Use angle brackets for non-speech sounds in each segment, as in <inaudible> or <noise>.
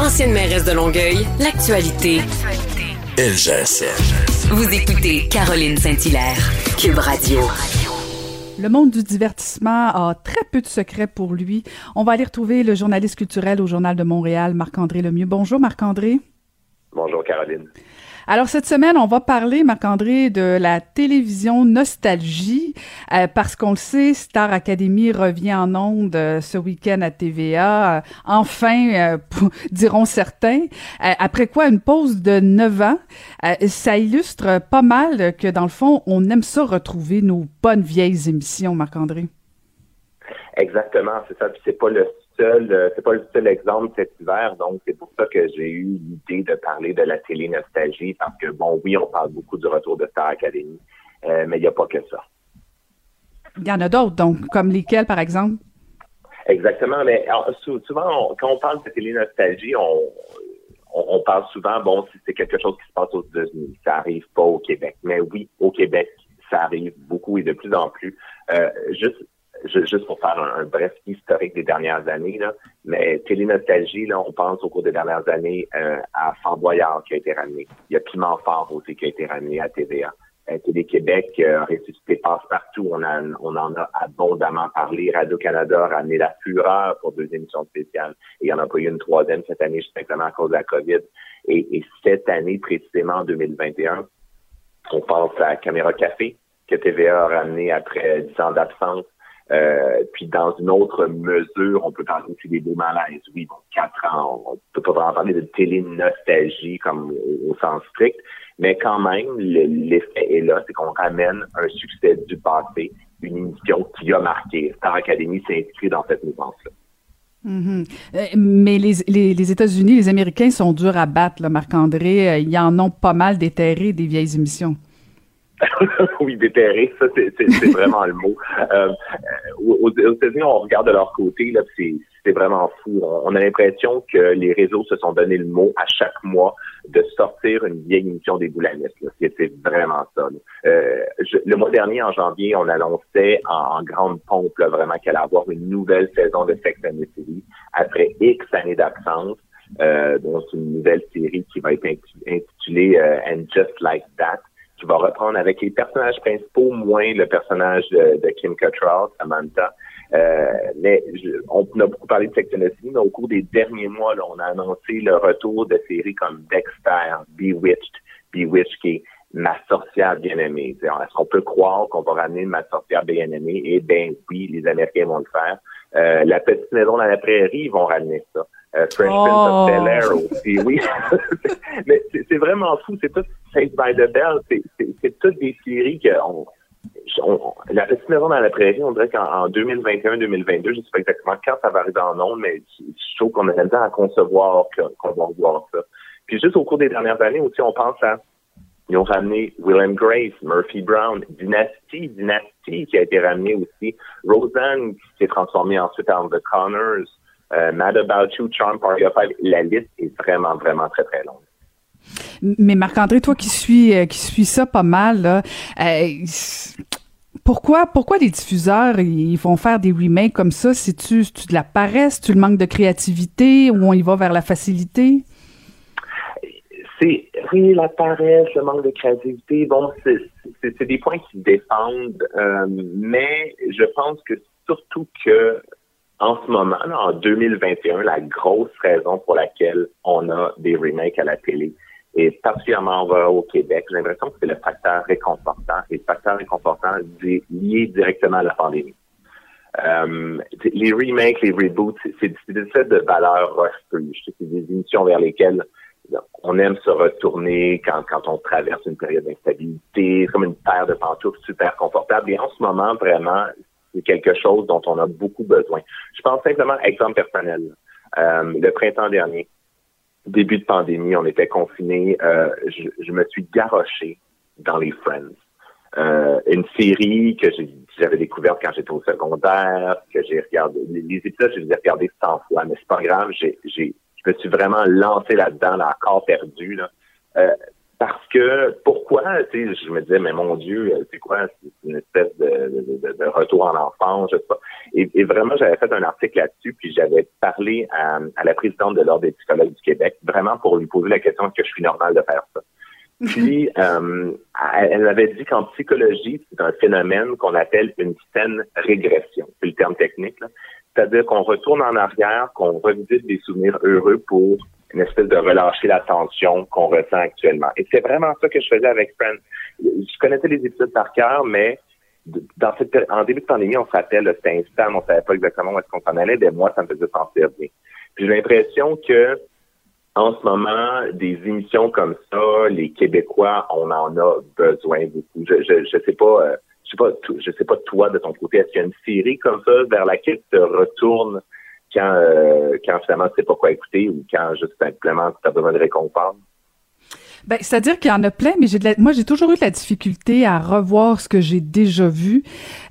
Ancienne mairesse de Longueuil, l'actualité. LGSN. Vous écoutez Caroline Saint-Hilaire, Cube Radio. Le monde du divertissement a très peu de secrets pour lui. On va aller retrouver le journaliste culturel au Journal de Montréal, Marc-André Lemieux. Bonjour, Marc-André. Bonjour, Caroline. Alors cette semaine, on va parler, Marc-André, de la télévision nostalgie, euh, parce qu'on le sait, Star Academy revient en ondes euh, ce week-end à TVA, euh, enfin, <laughs> diront certains. après quoi, une pause de neuf ans, ça illustre pas mal que dans le fond, on aime ça retrouver nos bonnes vieilles émissions, Marc-André. Exactement, c'est ça. C'est pas le euh, c'est pas le seul exemple cet hiver, donc c'est pour ça que j'ai eu l'idée de parler de la télé nostalgie, parce que bon, oui, on parle beaucoup du retour de Star Academy, euh, mais il n'y a pas que ça. Il y en a d'autres, donc, comme lesquels, par exemple? Exactement, mais souvent, quand on parle de télé nostalgie, on, on, parle souvent, bon, si c'est quelque chose qui se passe aux États-Unis, ça arrive pas au Québec. Mais oui, au Québec, ça arrive beaucoup et de plus en plus. Euh, juste juste pour faire un, bref historique des dernières années, là, mais Télénostalgie, là, on pense au cours des dernières années euh, à Fort Boyard qui a été ramené. Il y a Piment Fort aussi qui a été ramené à TVA. Euh, Télé-Québec euh, ressuscité passe-partout. On, on en a abondamment parlé. Radio-Canada a ramené La Fureur pour deux émissions spéciales. Et il n'y en a pas eu une troisième cette année, juste simplement à cause de la COVID. Et, et cette année, précisément en 2021, on pense à Caméra Café, que TVA a ramené après dix ans d'absence. Euh, puis dans une autre mesure, on peut parler aussi des beaux malaises. Oui, bon, quatre ans, on peut pas vraiment parler de télé-nostalgie comme au, sens strict, mais quand même, l'effet est là, c'est qu'on ramène un succès du passé, une émission qui a marqué. Star Academy s'inscrit dans cette mouvance-là. Mm-hmm. Euh, mais les, les, les États-Unis, les Américains sont durs à battre, Marc-André. Euh, ils en ont pas mal déterré des vieilles émissions. <laughs> oui, déterré, ça c'est <laughs> vraiment le mot. Euh, aux, États-Unis, on regarde de leur côté, là, c'est vraiment fou. On, a l'impression que les réseaux se sont donné le mot à chaque mois de sortir une vieille émission des boulanistes. C'est vraiment ça. Euh, le mois dernier, en janvier, on annonçait en, grande pompe vraiment qu'elle allait avoir une nouvelle saison de Sex and the City après X années d'absence. Euh, donc une nouvelle série qui va être intitulée euh, And Just Like That qui va reprendre avec les personnages principaux, moins le personnage de, Kim Cattrall, Samantha. Euh, mais on a beaucoup parlé de Sex mais au cours des derniers mois, là, on a annoncé le retour de séries comme Dexter, Bewitched, Bewitched qui est Ma sorcière bien-aimée. Est-ce qu'on peut croire qu'on va ramener Ma sorcière bien-aimée? Eh bien oui, les Américains vont le faire. Euh, la petite maison dans la prairie, ils vont ramener ça. Euh, Fresh Prince of oh. Bel Air aussi, oui. <laughs> Mais c'est vraiment fou. C'est tout Saved by the Bell. C'est toutes des séries que on, la petite maison dans la prairie, on dirait qu'en 2021-2022, je sais pas exactement quand ça va arriver en ondes, mais je trouve qu'on a le temps à concevoir qu'on va revoir ça. Puis juste au cours des dernières années aussi, on pense à ils ont ramené Will Grace, Murphy Brown, Dynasty, Dynasty qui a été ramené aussi, Roseanne qui s'est transformée ensuite en The Connors, euh, Mad About You, Charm Party of Five. La liste est vraiment, vraiment très, très longue. Mais Marc-André, toi qui suis euh, qui suis ça pas mal, là, euh, pourquoi, pourquoi les diffuseurs ils vont faire des remakes comme ça? C'est-tu de la paresse, tu le manque de créativité ou on y va vers la facilité? C'est oui, la paresse, le manque de créativité. Bon, c'est des points qui défendent, mais je pense que surtout que en ce moment, en 2021, la grosse raison pour laquelle on a des remakes à la télé, et particulièrement au Québec, j'ai l'impression que c'est le facteur réconfortant, et le facteur réconfortant lié directement à la pandémie. Euh, les remakes, les reboots, c'est des faits de valeur refuge. C'est des émissions vers lesquelles on aime se retourner quand, quand on traverse une période d'instabilité, comme une paire de pantoufles super confortable. Et en ce moment, vraiment, c'est quelque chose dont on a beaucoup besoin. Je pense simplement, exemple personnel, euh, le printemps dernier, début de pandémie, on était confinés, euh, je, me suis garoché dans les Friends. Euh, une série que j'avais découverte quand j'étais au secondaire, que j'ai regardé, les, épisodes, je les ai regardés 100 fois, mais c'est pas grave, j'ai, je me suis vraiment lancé là-dedans, là, corps perdu, là? parce que pourquoi, tu sais, je me disais, mais mon Dieu, c'est quoi, c'est une espèce de, retour en enfance, je sais pas. Et, vraiment, j'avais fait un article là-dessus, puis j'avais parlé à, la présidente de l'Ordre des psychologues du Québec, vraiment pour lui poser la question est-ce que je suis normal de faire ça? <laughs> Puis, euh, elle avait dit qu'en psychologie, c'est un phénomène qu'on appelle une saine régression. C'est le terme technique. C'est-à-dire qu'on retourne en arrière, qu'on revisite des souvenirs heureux pour une espèce de relâcher la tension qu'on ressent actuellement. Et c'est vraiment ça que je faisais avec Friends. Je connaissais les épisodes par cœur, mais dans cette, en début de pandémie, on se rappelle, c'était instant, on savait pas exactement où est-ce qu'on s'en allait, mais moi, ça me faisait sentir bien. Puis j'ai l'impression que en ce moment, des émissions comme ça, les Québécois, on en a besoin beaucoup. Je, je, je sais pas, euh, sais pas, je sais pas toi de ton côté, est-ce qu'il y a une série comme ça vers laquelle tu te retournes quand, euh, quand finalement tu sais pas quoi écouter ou quand juste simplement tu as besoin de récompense? Ben, c'est-à-dire qu'il y en a plein, mais j'ai moi j'ai toujours eu de la difficulté à revoir ce que j'ai déjà vu,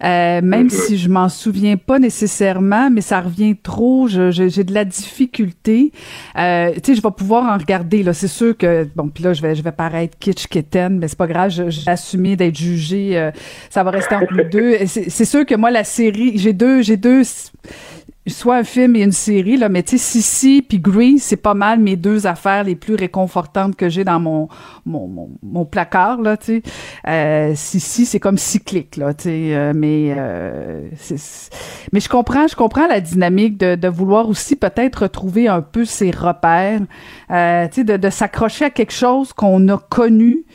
euh, même si je m'en souviens pas nécessairement, mais ça revient trop. j'ai de la difficulté. Euh, tu sais, je vais pouvoir en regarder là. C'est sûr que bon, puis là je vais je vais paraître kitsch kitten, mais c'est pas grave. J'ai assumé d'être jugé. Euh, ça va rester entre nous deux. C'est sûr que moi la série, j'ai deux j'ai deux soit un film et une série là mais tu sais Sissi puis Grease c'est pas mal mes deux affaires les plus réconfortantes que j'ai dans mon mon, mon, placard là tu sais. Euh, Sissi c'est comme cyclique là tu sais euh, mais euh, mais je comprends je comprends la dynamique de, de vouloir aussi peut-être retrouver un peu ses repères euh, tu sais de, de s'accrocher à quelque chose qu'on a connu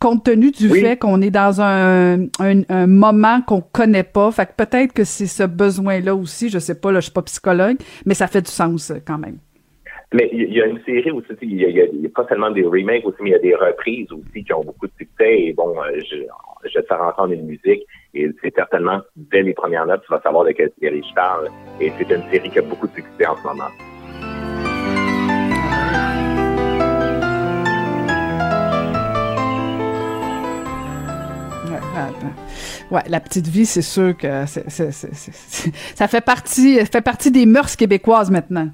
compte tenu du fait qu'on est dans un, un, moment qu'on connaît pas. Fait que peut-être que c'est ce besoin-là aussi, je sais pas, là, je suis pas psychologue, mais ça fait du sens euh, quand même. Mais il y a une série aussi, il y, a, pas seulement des remakes aussi, mais il y a des reprises aussi qui ont beaucoup de succès. Et bon, euh, je, je te faire entendre une musique et c'est certainement, dès les premières notes, tu vas savoir de quelle série je parle. Et c'est une série qui a beaucoup de succès en ce moment. Ouais, la petite vie, c'est sûr que ça fait partie, fait partie des mœurs québécoises maintenant.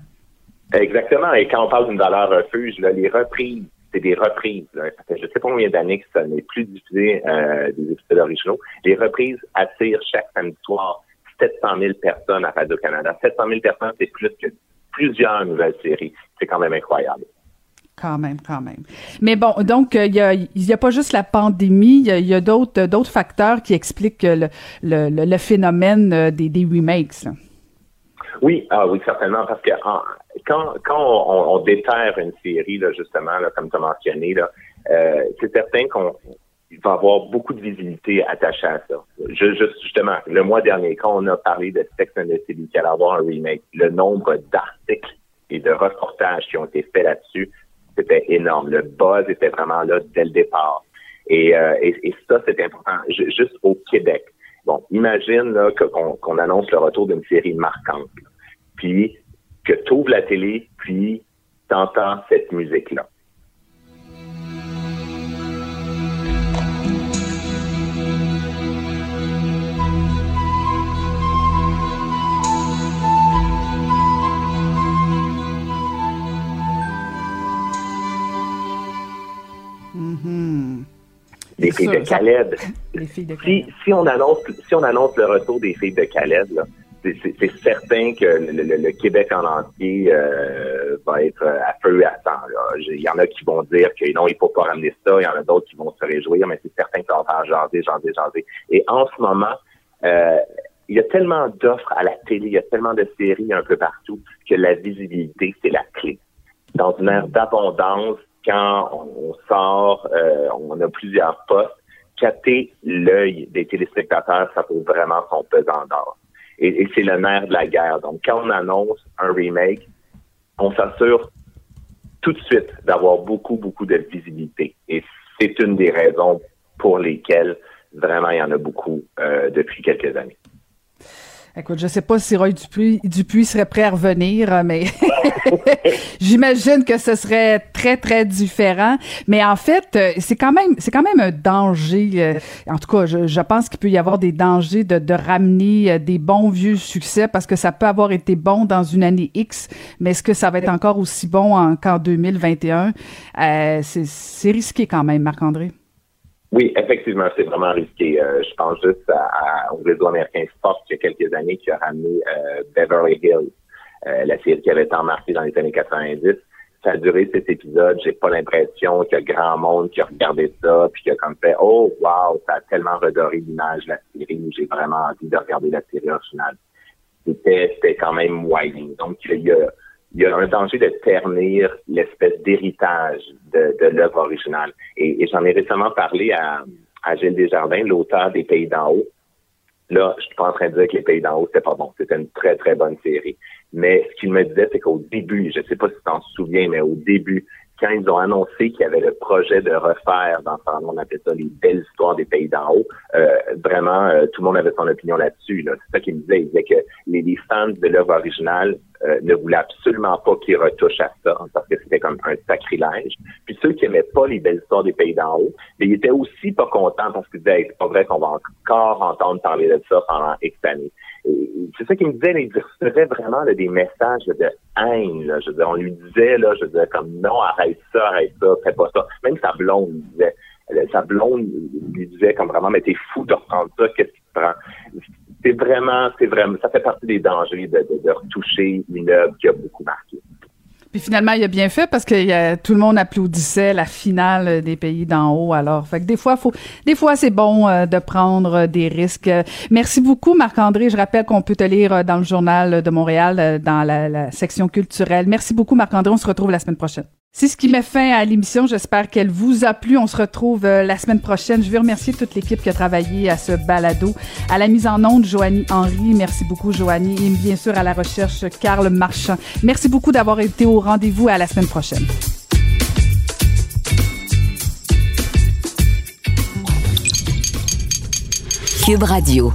Exactement. Et quand on parle d'une valeur refuge, les reprises, c'est des reprises. Là. je ne sais pas combien d'années que ça n'est plus diffusé euh, des épisodes originaux. Les reprises attirent chaque samedi soir 700 000 personnes à Radio-Canada. 700 000 personnes, c'est plus que plusieurs nouvelles séries. C'est quand même incroyable. Quand même, quand même. Mais bon, donc il y a, y a pas juste la pandémie, il y a, d'autres d'autres facteurs qui expliquent le, le, phénomène euh, des, remakes. Oui, ah oui, certainement, parce que quand, quand on, déterre une série, là, justement, comme tu as mentionné, euh, c'est certain qu'on va avoir beaucoup de visibilité attachée à ça. Je, justement, le mois dernier, quand on a parlé de Sex and the City qui allait avoir un remake, le nombre d'articles et de reportages qui ont été faits là-dessus c'était énorme. Le buzz était vraiment là dès le départ. Et, euh, et, ça, c'est important. juste au Québec. Bon, imagine qu'on, annonce le retour d'une série marquante. Puis que tu ouvres la télé, puis tu entends cette musique-là. Les filles, de Khaled. <laughs> Si, si, on annonce, si on annonce le retour des filles de Khaled, c'est certain que le, Québec en entier euh, va être à feu et à sang. Il y en a qui vont dire que non, il faut pas ramener ça. Il y en a d'autres qui vont se réjouir, mais c'est certain que ça va faire jaser, jaser, jaser. Et en ce moment, euh, il y a tellement d'offres à la télé, il y a tellement de séries un peu partout que la visibilité, c'est la clé. Dans une ère d'abondance, quand on sort, euh, on a plusieurs postes, capter l'œil des téléspectateurs, ça vaut vraiment son pesant d'or. Et, c'est le nerf de la guerre. Donc, quand on annonce un remake, on s'assure tout de suite d'avoir beaucoup, beaucoup de visibilité. Et c'est une des raisons pour lesquelles vraiment il y en a beaucoup euh, depuis quelques années. Écoute, je sais pas si Roy Dupuis, Dupuis serait prêt à revenir, mais <laughs> j'imagine que ce serait très très différent. Mais en fait, euh, c'est quand même c'est quand même un danger. Euh, en tout cas, je, pense qu'il peut y avoir des dangers de, ramener euh, des bons vieux succès parce que ça peut avoir été bon dans une année X, mais est-ce que ça va être encore aussi bon qu'en 2021 euh, C'est risqué quand même, Marc-André. Oui, effectivement, c'est vraiment risqué. Euh, je pense juste au réseau américain Fox il y a quelques années qui a ramené euh, Beverly Hills, euh, la série qui avait été marquée dans les années 90. Ça a duré cet épisode. J'ai pas l'impression qu'il y a grand monde qui a regardé ça puis qui a comme fait Oh wow, ça a tellement redoré l'image de la série. J'ai vraiment envie de regarder la série originale. C'était, c'était quand même moyen. Donc il y a il y a un danger de ternir l'espèce d'héritage de, l'œuvre originale. Et, j'en ai récemment parlé à, à Gilles Desjardins, l'auteur des Pays d'en haut. Là, je suis pas en train de dire que les Pays d'en haut, c'était pas bon. C'était une très, très bonne série. Mais ce qu'il me disait, c'est qu'au début, je sais pas si tu t'en souviens, mais au début, quand ils ont annoncé qu'il y avait le projet de refaire, dans on appelle ça les belles histoires des pays d'en haut, euh, vraiment, euh, tout le monde avait son opinion là-dessus. Là. C'est ça qu'il me disait. Il disait que les, les fans de l'œuvre originale euh, ne voulaient absolument pas qu'ils retouchent à ça, parce que c'était comme un sacrilège. Puis ceux qui aimaient pas les belles histoires des pays d'en haut, mais ils étaient aussi pas contents parce qu'ils disaient, c'est pas vrai qu'on va encore entendre parler de ça pendant X années c'est ça qu'il me disait, il recevait vraiment des messages de haine. Là. Je veux dire, on lui disait, là, je disais comme non, arrête ça, arrête ça, fais pas ça. Même sa blonde lui disait, sa blonde lui disait comme vraiment, mais t'es fou de reprendre ça, qu'est-ce qui te prend? C'est vraiment, c'est vraiment, ça fait partie des dangers de, de, de retoucher une œuvre qui a beaucoup marqué. Puis finalement, il a bien fait parce que tout le monde applaudissait la finale des pays d'en haut. Alors, fait des fois, faut, des fois, c'est bon euh, de prendre des risques. Merci beaucoup, Marc-André. Je rappelle qu'on peut te lire euh, dans le journal de Montréal, euh, dans la, la section culturelle. Merci beaucoup, Marc-André. On se retrouve la semaine prochaine. C'est ce qui met fin à l'émission. J'espère qu'elle vous a plu. On se retrouve euh, la semaine prochaine. Je veux remercier toute l'équipe qui a travaillé à ce balado. À la mise en onde, Joanie Henry. Merci beaucoup, Joanie. Et bien sûr, à la recherche, Carl Marchand. Merci beaucoup d'avoir été au rendez-vous. À la semaine prochaine. Cube Radio.